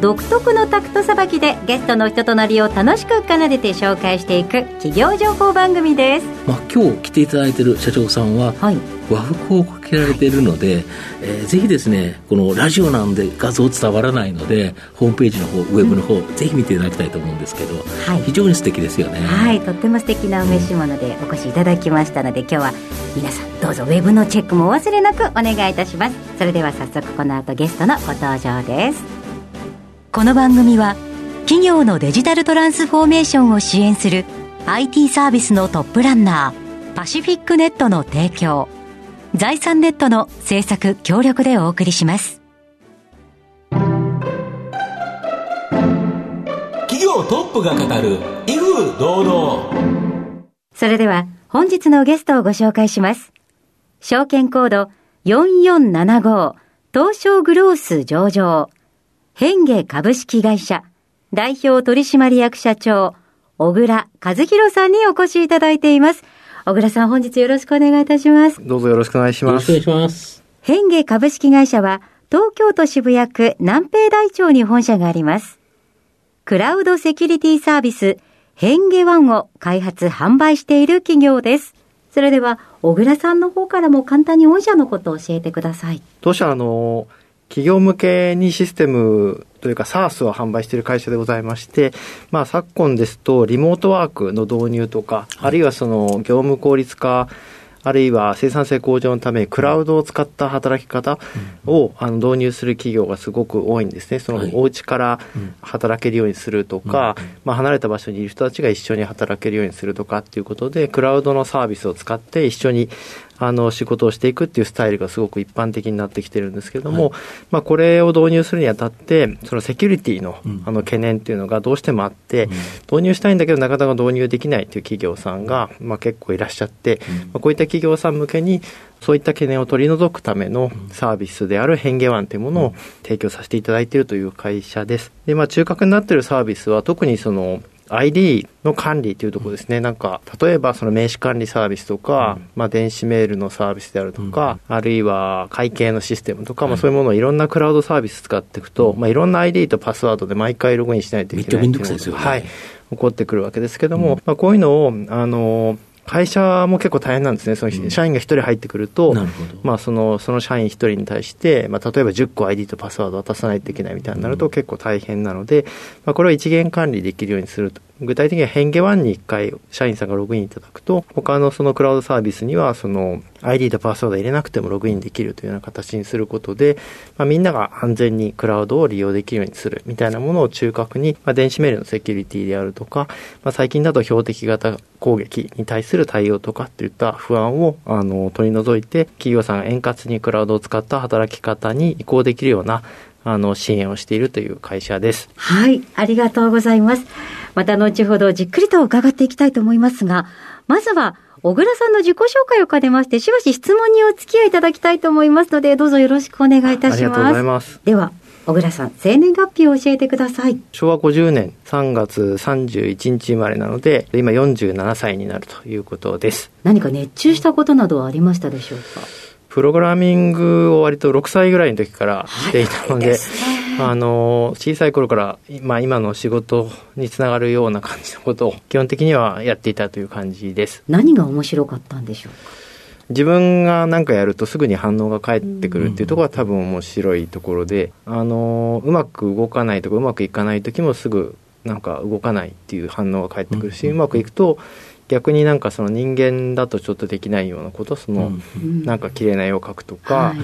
独特のタクトさばきでゲストの人となりを楽しく奏でて紹介していく企業情報番組です、まあ、今日来ていただいている社長さんは、はい、和服をかけられているので、はい、えー、ぜひですねこのラジオなんで画像伝わらないのでホームページの方ウェブの方、うん、ぜひ見ていただきたいと思うんですけど、はい、非常に素敵ですよね。はいとっても素敵なお召し物でお越しいただきましたので今日は皆さんどうぞウェブのチェックもお忘れなくお願いいたします。それでは早速この後ゲストのご登場ですこの番組は企業のデジタルトランスフォーメーションを支援する IT サービスのトップランナーパシフィックネットの提供財産ネットの制作協力でお送りします。企業トップが語る威風堂々。それでは本日のゲストをご紹介します。証券コード4475東証グロース上場変化株式会社代表取締役社長、小倉和弘さんにお越しいただいています。小倉さん、本日よろしくお願いいたします。どうぞよろしくお願いします。よろしくお願いします。変化株式会社は、東京都渋谷区南平台町に本社があります。クラウドセキュリティサービス、変化ワンを開発販売している企業です。それでは、小倉さんの方からも簡単に御社のことを教えてください。当社、あの、企業向けにシステムというか SARS を販売している会社でございまして、まあ昨今ですとリモートワークの導入とか、あるいはその業務効率化、あるいは生産性向上のためクラウドを使った働き方を、あの導入する企業がすごく多いんですね。そのお家から働けるようにするとか、まあ離れた場所にいる人たちが一緒に働けるようにするとかっていうことで、クラウドのサービスを使って一緒にあの仕事をしていくっていうスタイルがすごく一般的になってきてるんですけれども、はい、まあ、これを導入するにあたって、そのセキュリティのあの懸念っていうのがどうしてもあって、うん、導入したいんだけど、なかなか導入できないという企業さんが、まあ、結構いらっしゃって、うん、まあ、こういった企業さん向けに、そういった懸念を取り除くためのサービスである変化ワンというものを提供させていただいているという会社です。で、まあ、中核になっているサービスは、特にその、ID の管理というところですね、なんか、例えばその名刺管理サービスとか、うん、まあ電子メールのサービスであるとか、うん、あるいは会計のシステムとか、まあそういうものをいろんなクラウドサービス使っていくと、まあいろんな ID とパスワードで毎回ログインしないといけないっていうのが、はい、起こってくるわけですけども、まあこういうのを、あの、会社も結構大変なんですね、その社員が1人入ってくると、まあ、そのその社員1人に対して、まあ、例えば10個 ID とパスワード渡さないといけないみたいになると結構大変なので、まあ、これを一元管理できるようにすると。具体的には変化1に1回社員さんがログインいただくと、他のそのクラウドサービスにはその ID とパスワード入れなくてもログインできるというような形にすることで、まあ、みんなが安全にクラウドを利用できるようにするみたいなものを中核に、まあ、電子メールのセキュリティであるとか、まあ、最近だと標的型攻撃に対する対応とかっていった不安をあの取り除いて、企業さんが円滑にクラウドを使った働き方に移行できるようなあの支援をしているという会社です。はい、ありがとうございます。また後ほどじっくりと伺っていきたいと思いますが、まずは小倉さんの自己紹介を兼ねまして、しばし質問にお付き合いいただきたいと思いますので、どうぞよろしくお願いいたします。ありがとうございます。では、小倉さん、生年月日を教えてください。昭和50年3月31日生まれなので、今47歳になるということです。何か熱中したことなどはありましたでしょうか？プログラミングを割と6歳ぐらいの時からしていたので、あの、小さい頃から、まあ今の仕事につながるような感じのことを基本的にはやっていたという感じです。何が面白かったんでしょうか？自分が何かやるとすぐに反応が返ってくるっていうところが多分面白いところで、あの、うまく動かないとかうまくいかない時もすぐなんか動かないっていう反応が返ってくるし、うまくいくと逆になんかその人間だとちょっとできないようなことその、なんか綺麗な絵を描くとか、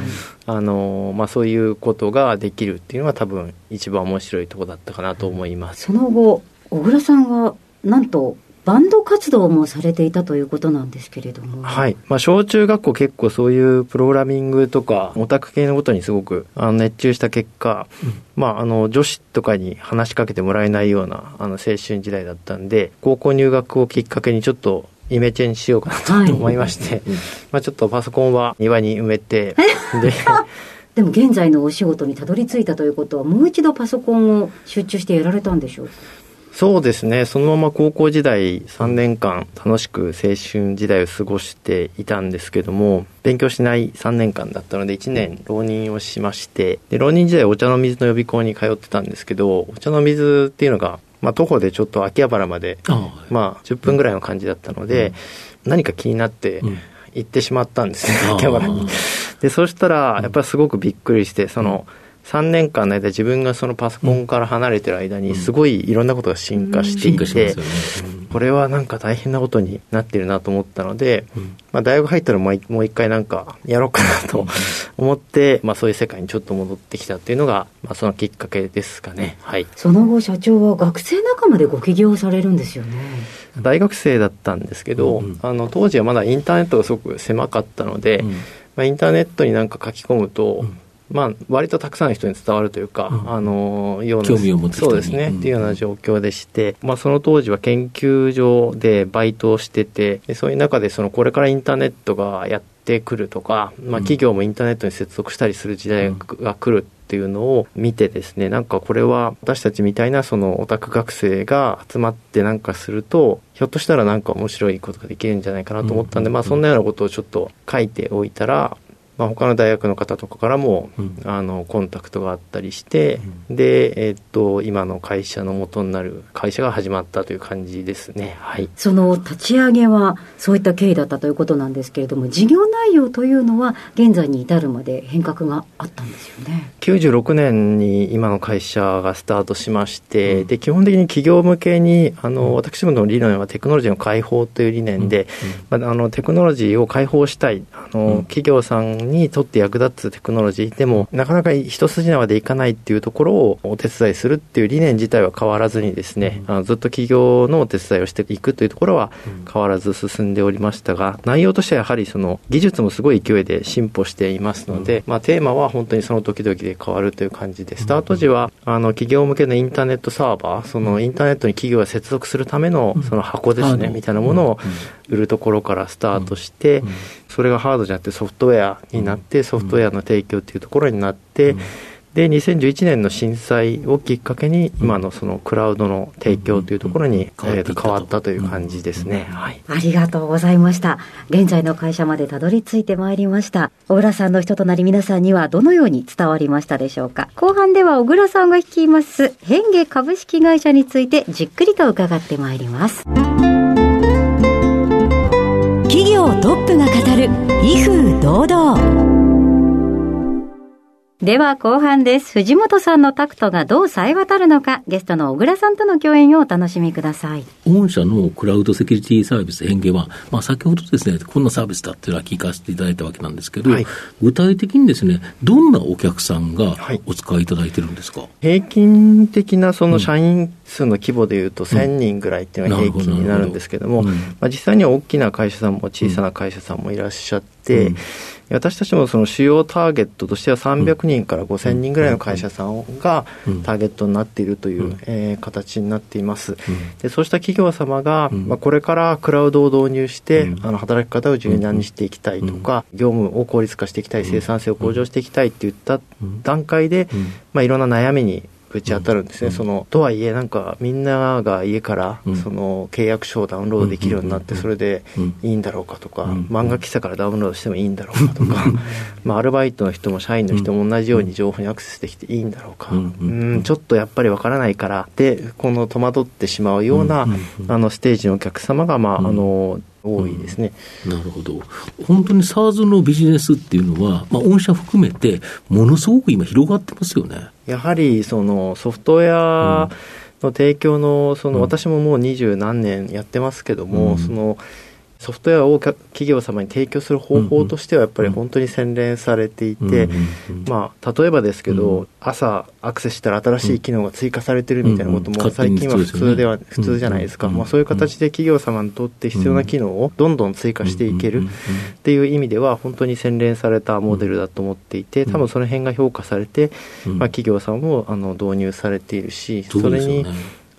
あのまあ、そういうことができるっていうのが多分一番面白いところだったかなと思います。その後小倉さんがなんとバンド活動もされていたということなんですけれども。はい。まあ、小中学校結構そういうプログラミングとか、オタク系のことにすごくあの熱中した結果、うん、まあ、あの、女子とかに話しかけてもらえないような、あの、青春時代だったんで、高校入学をきっかけにちょっと、イメチェンしようかなと思いまして、はい、まあちょっとパソコンは庭に埋めて、で、でも現在のお仕事にたどり着いたということは、もう一度パソコンを集中してやられたんでしょうそうですね、そのまま高校時代3年間楽しく青春時代を過ごしていたんですけども、勉強しない3年間だったので1年浪人をしまして、で浪人時代お茶の水の予備校に通ってたんですけど、お茶の水っていうのが、まあ、徒歩でちょっと秋葉原まで、まあ、10分ぐらいの感じだったので、何か気になって行ってしまったんですね、秋葉原に。で、そしたら、やっぱりすごくびっくりして、その、3年間の間自分がそのパソコンから離れてる間にすごいいろんなことが進化していて、これはなんか大変なことになってるなと思ったので、まあ、大学入ったらもう一回なんかやろうかなと 思って、まあ、そういう世界にちょっと戻ってきたっていうのが、まあ、そのきっかけですかね、はい、その後社長は学生仲間でご起業されるんですよね。大学生だったんですけど、うん、あの当時はまだインターネットがすごく狭かったので、うん、まあ、インターネットになんか書き込むと、うんまあ、割とたくさんの人に伝わるというか、うん、あのような興味を持つそうですね、うん、っていうような状況でして、まあ、その当時は研究所でバイトをしててでそういう中でそのこれからインターネットがやってくるとか、まあ、企業もインターネットに接続したりする時代が来るっていうのを見てですねなんかこれは私たちみたいなそのオタク学生が集まってなんかするとひょっとしたらなんか面白いことができるんじゃないかなと思ったんで、まあそんなようなことをちょっと書いておいたらまあ、他の大学の方とかからも、うん、あのコンタクトがあったりして、うん、で、えー、っと今の会社の元になる会社が始まったという感じですね、はい、その立ち上げはそういった経緯だったということなんですけれども事業内容というのは現在に至るまで変革があったんですよね。96年に今の会社がスタートしまして、うん、で基本的に企業向けにあの私どもの理論はテクノロジーの開放という理念で、まあ、あのテクノロジーを開放したいあの、企業さんにとって役立つテクノロジーでも、なかなか一筋縄でいかないっていうところをお手伝いするっていう理念自体は変わらずにですね、あのずっと企業のお手伝いをしていくというところは変わらず進んでおりましたが、内容としてはやはりその技術もすごい勢いで進歩していますので、まあテーマは本当にその時々で変わるという感じで、スタート時はあの企業向けのインターネットサーバー、そのインターネットに企業が接続するためのその箱ですね、みたいなものを売るところからスタートして、それがハードじゃなくてソフトウェアになって、ソフトウェアの提供っていうところになって、で2011年の震災をきっかけに今のそのクラウドの提供というところに、えー、と変わったと。いう感じですね、はい、ありがとうございました。現在の会社までたどり着いてまいりました。小倉さんの人となり皆さんにはどのように伝わりましたでしょうか。後半では小倉さんが率います変化株式会社についてじっくりと伺ってまいりますトップが語る威風堂々。では後半です。藤本さんのタクトがどう冴え渡るのか、ゲストの小倉さんとの共演をお楽しみください。御社のクラウドセキュリティサービス変化は、まあ、先ほどですね、こんなサービスだっていうのは聞かせていただいたわけなんですけど、はい、具体的にですね、どんなお客さんがお使いいただいてるんですか、はい、平均的なその社員数の規模でいうと1000人ぐらいっていうのが平均になるんですけども、まあ、実際には大きな会社さんも小さな会社さんもいらっしゃって、うん私たちもその主要ターゲットとしては300人から5000人ぐらいの会社さんがターゲットになっているという、えー、形になっています。でそうした企業様が、まあ、これからクラウドを導入して、あの働き方を柔軟にしていきたいとか、業務を効率化していきたい、生産性を向上していきたいっていった段階で、まあ、いろんな悩みにぶち当たるんですね、うん、そのとはいえ、なんかみんなが家からその契約書をダウンロードできるようになって、それでいいんだろうかとか、漫画記者からダウンロードしてもいいんだろうかとか、まあアルバイトの人も社員の人も同じように情報にアクセスできていいんだろうか、うん。ちょっとやっぱりわからないから、で、この戸惑ってしまうような、あのステージのお客様が、まあ、あの、多いですね、うん、なるほど、本当に SARS のビジネスっていうのは、まあ、御社含めて、ものすごく今、広がってますよね。やはりそのソフトウェアの提供のその、私ももう二十何年やってますけども、そのソフトウェアを企業様に提供する方法としてはやっぱり本当に洗練されていて、まあ、例えばですけど、朝アクセスしたら新しい機能が追加されてるみたいなことも最近は普通では、普通じゃないですか、まあ、そういう形で企業様にとって必要な機能をどんどん追加していけるっていう意味では本当に洗練されたモデルだと思っていて多分その辺が評価されて、まあ、企業さんもあの導入されているしそれに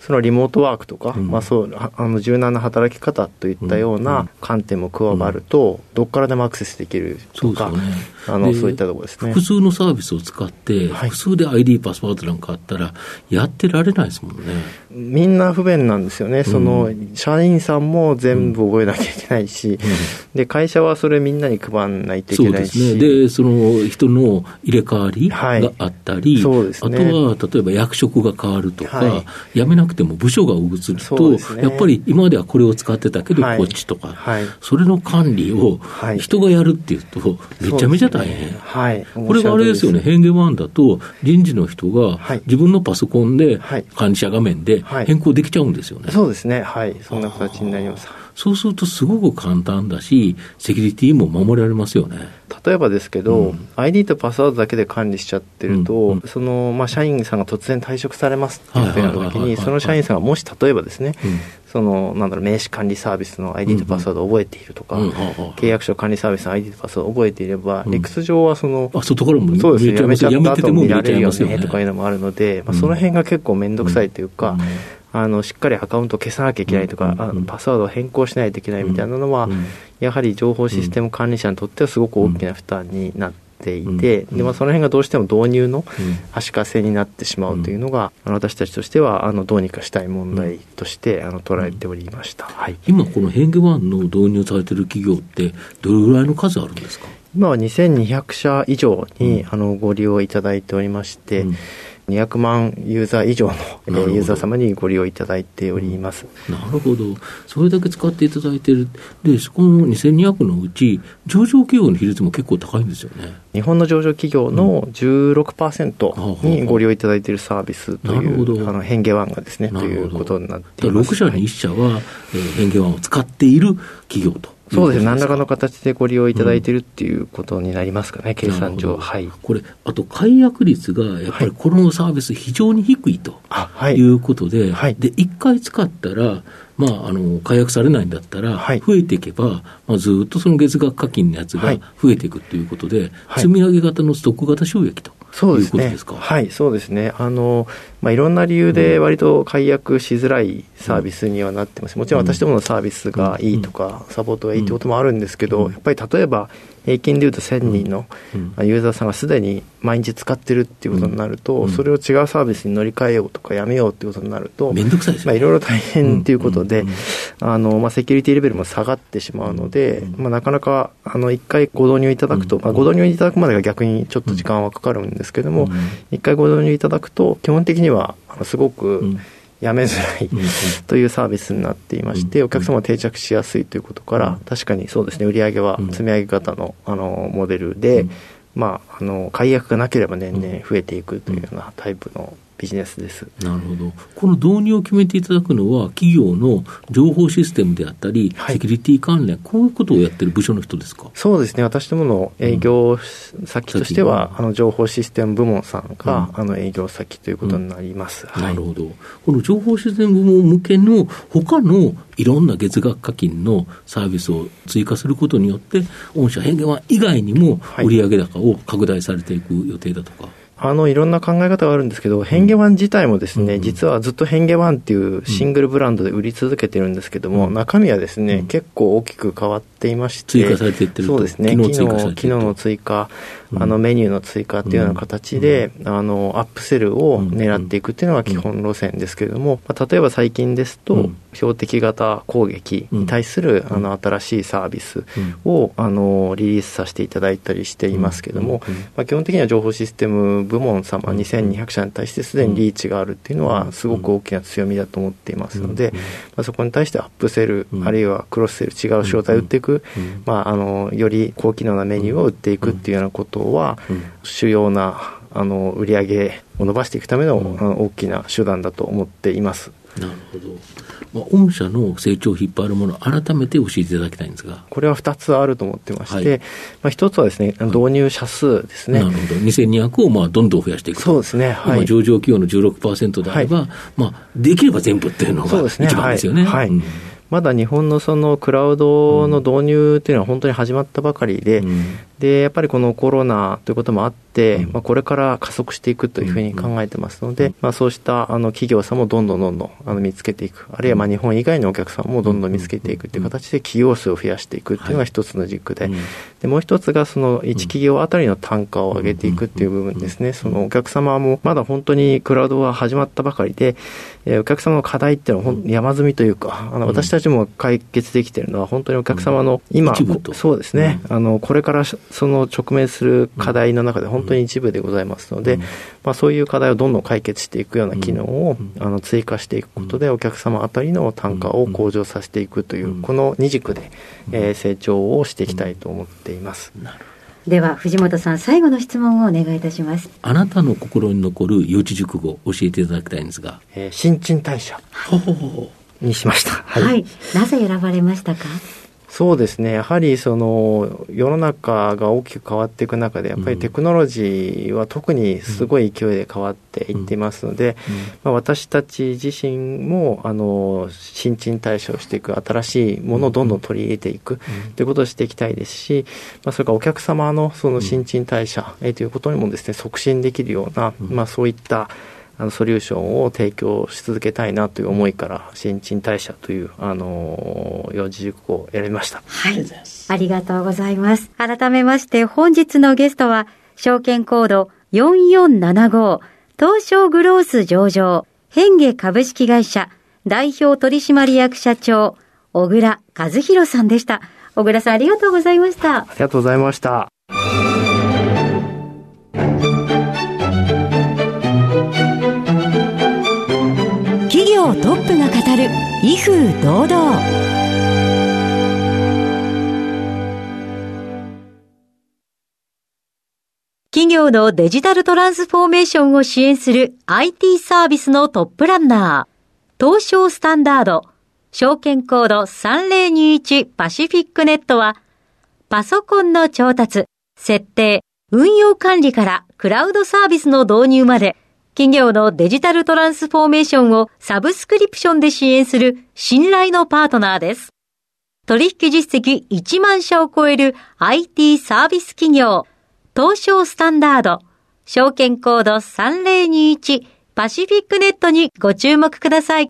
そのリモートワークとか、うん、まあ、そうあの柔軟な働き方といったような観点も加わると、どこからでもアクセスできるとか、そうね、あのそういったところですね。複数のサービスを使って、複数で ID、パスワードなんかあったら、やってられないですもんね。みんな不便なんですよね、その社員さんも全部覚えなきゃいけないし、で会社はそれみんなに配らないといけないし、そうですね、でその人の入れ替わりがあったり、はい。そうですね、あとは例えば役職が変わるとか、はい、辞めなくても部署が移ると、ね、やっぱり今まではこれを使ってたけど、こっちとか、はい、それの管理を人がやるっていうと、めちゃめちゃ大変。はい、これがあれですよね、変幻ンだと、人事の人が自分のパソコンで、管理者画面で変更できちゃうんですよね。そうですね、はい、そんな形になります。そうするとすごく簡単だし、セキュリティも守られますよね。例えばですけど、うん、ID とパスワードだけで管理しちゃってると、うんうん、その、まあ、社員さんが突然退職されますっていうふうな時に、その社員さんがもし例えばですね、うん、その、なんだろう、名刺管理サービスの ID とパスワードを覚えているとか、契約書管理サービスの ID とパスワードを覚えていれば、理屈上はその、あ、外からもそうですね、やめちゃった後見られるよねとかいうのもあるので、まあ、その辺が結構面倒くさいというか、あのしっかりアカウント消さなきゃいけないとか、あのパスワードを変更しないといけないみたいなのは、やはり情報システム管理者にとってはすごく大きな負担になっていて、でまあ、その辺がどうしても導入の足かせになってしまうというのが、あの私たちとしてはあのどうにかしたい問題としてあの捉えておりました、はい、今、この変化ワンの導入されている企業って、どれぐらいの数あるんですか？今は2200社以上に、あのご利用いただいておりまして、200万ユーザー以上のユーザー様にご利用いただいております。なるほど。それだけ使っていただいている。で、そこの2200のうち、上場企業の比率も結構高いんですよね。日本の上場企業の16%にご利用いただいているサービスという、うん、あの変化ワンがですね、ということになっています。6社に1社は、えー、変化ワンを使っている企業と。そうですね、何らかの形でご利用いただいているっていうことになりますかね、うん、計算上、はい、これ、あと解約率がやっぱりこのサービス、非常に低いということで、はい、で1回使ったら、まあ、あの解約されないんだったら、増えていけば、まあ、ずっとその月額課金のやつが増えていくということで、積み上げ型のストック型収益と。そうですね。はい、そうですね。あの、まあ、いろんな理由で割と解約しづらいサービスにはなってます。もちろん私どものサービスがいいとか、サポートがいいってこともあるんですけど、やっぱり例えば、平均でいうと1000人のユーザーさんがすでに毎日使ってるっていうことになると、それを違うサービスに乗り換えようとかやめようっていうことになると、面倒くさいまあ、いろいろ大変っていうことで、あの、まあ、セキュリティレベルも下がってしまうので、まあ、なかなか、あの、一回ご導入いただくと、まあ、ご導入いただくまでが逆にちょっと時間はかかるんですけども、一回ご導入いただくと、基本的には、すごく、やめづらいというサービスになっていまして、お客様が定着しやすいということから、確かにそうですね、売上は積み上げ方のあのモデルで、まあ、あの解約がなければ年々増えていくというようなタイプのビジネスです。なるほど、この導入を決めていただくのは、企業の情報システムであったり、はい、セキュリティ関連、こういうことをやってる部署の人ですか？そうですね、私どもの営業先としては、うん、あの情報システム部門さんが、うん、あの営業先ということになります、うん。はい、なるほど、この情報システム部門向けの他のいろんな月額課金のサービスを追加することによって、御社変化以外にも売上高を拡大されていく予定だとか。はいあのいろんな考え方があるんですけど、変化ワン自体もですね、うん、実はずっと変化ワンっていうシングルブランドで売り続けてるんですけども、うん、中身はですね、うん、結構大きく変わっていまして、追加されていってるそうですね、機能機能の追加、あのメニューの追加っていうような形で、あのアップセルを狙っていくっていうのが基本路線ですけれども、まあ、例えば最近ですと、標的型攻撃に対する、あの新しいサービスを、あのリリースさせていただいたりしていますけれども、まあ、基本的には情報システム部門様2200社に対してすでにリーチがあるっていうのはすごく大きな強みだと思っていますので、まあ、そこに対してアップセル、あるいはクロスセル違う商材を売っていく、まあ、あのより高機能なメニューを売っていくっていうようなことは主要なあの売り上げを伸ばしていくための、大きな手段だと思っています。なるほど。まあ、御社の成長を引っ張るもの、改めて教えていただきたいんですが。これは2つあると思ってまして、はい、まあ、1つはですね、導入者数ですね。なるほど。2200をまあどんどん増やしていくそうですね。はい、上場企業の16%であれば、はい、まあ、できれば全部っていうのが一番ですよね。はい、うんまだ日本のそのクラウドの導入っていうのは本当に始まったばかりで、うん、でやっぱりこのコロナということもあって、うん、まあ、これから加速していくというふうに考えてますので、うん、まあ、そうしたあの企業さんもどんどんどんどんあの見つけていく、あるいはまあ日本以外のお客さん。もどんどん見つけていくという形で企業数を増やしていくっていうのが一つの軸で、でもう一つがその1企業あたりの単価を上げていくっていう部分ですね、そのお客様もまだ本当にクラウドは始まったばかりで、えお客様の課題っていうのは山積みというか、あの私たちも解決できているのは本当にお客様の今、そうですね、あのこれからその直面する課題の中で本当に一部でございますので、うん、まあ、そういう課題をどんどん解決していくような機能を、あの追加していくことで、お客様あたりの単価を向上させていくという、この二軸で、えー、成長をしていきたいと思っています。では藤本さん最後の質問をお願いいたします。あなたの心に残る四字熟語教えていただきたいんですが、えー、新陳代謝にしました、はい、はい、なぜ選ばれましたか？そうですね、やはりその世の中が大きく変わっていく中で、やっぱりテクノロジーは特にすごい勢いで変わっていっていますので、まあ、私たち自身もあの新陳代謝をしていく、新しいものをどんどん取り入れていくということをしていきたいですし、まあ、それからお客様のその新陳代謝ということにもですね促進できるような、まあ、そういったあのソリューションを提供し続けたいなという思いから新陳代謝というあの四字熟語を選びました。はい。ありがとうございます。改めまして本日のゲストは証券コード4475東証グロース上場変化株式会社代表取締役社長小倉和弘さんでした。小倉さんありがとうございました。ありがとうございました。る威風堂々。企業のデジタルトランスフォーメーションを支援する IT サービスのトップランナー、東証スタンダード、証券コード3021パシフィックネットは、パソコンの調達、設定、運用管理からクラウドサービスの導入まで、企業のデジタルトランスフォーメーションをサブスクリプションで支援する信頼のパートナーです。取引実績1万社を超える IT サービス企業、東証スタンダード、証券コード3021パシフィックネットにご注目ください。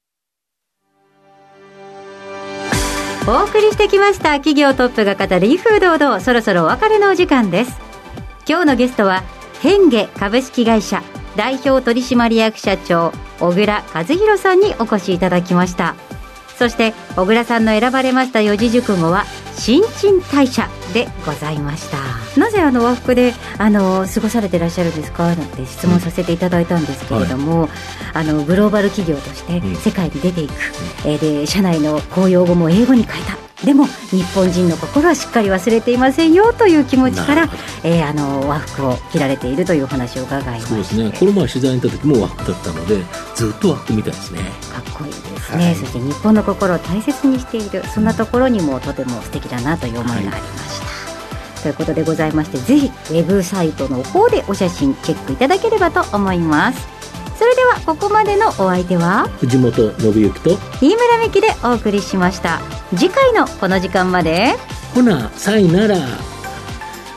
お送りしてきました企業トップが語る威風堂々そろそろお別れのお時間です。今日のゲストは、ヘンゲ株式会社代表取締役社長小倉和弘さんにお越しいただきました。そして小倉さんの選ばれました四字熟語は新陳代謝でございました。なぜあの和服であの過ごされてらっしゃるんですか？なんて質問させていただいたんですけれども、はい、あのグローバル企業として世界に出ていく、うん、えー、で社内の公用語も英語に変えたでも日本人の心はしっかり忘れていませんよという気持ちから、えー、あの和服を着られているというお話を伺いました。そうですね。この前取材に行った時も和服だったのでずっと和服みたいですね。かっこいいですね、はい、そして日本の心を大切にしているそんなところにもとても素敵だなという思いがありました、はい、ということでございましてぜひウェブサイトの方でお写真チェックいただければと思います。それではここまでのお相手は藤本信之と飯村美希でお送りしました次回のこの時間までほなさいなら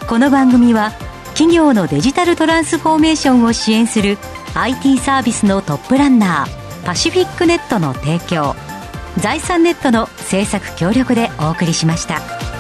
この番組は企業のデジタルトランスフォーメーションを支援する IT サービスのトップランナーパシフィックネットの提供財産ネットの制作協力でお送りしました。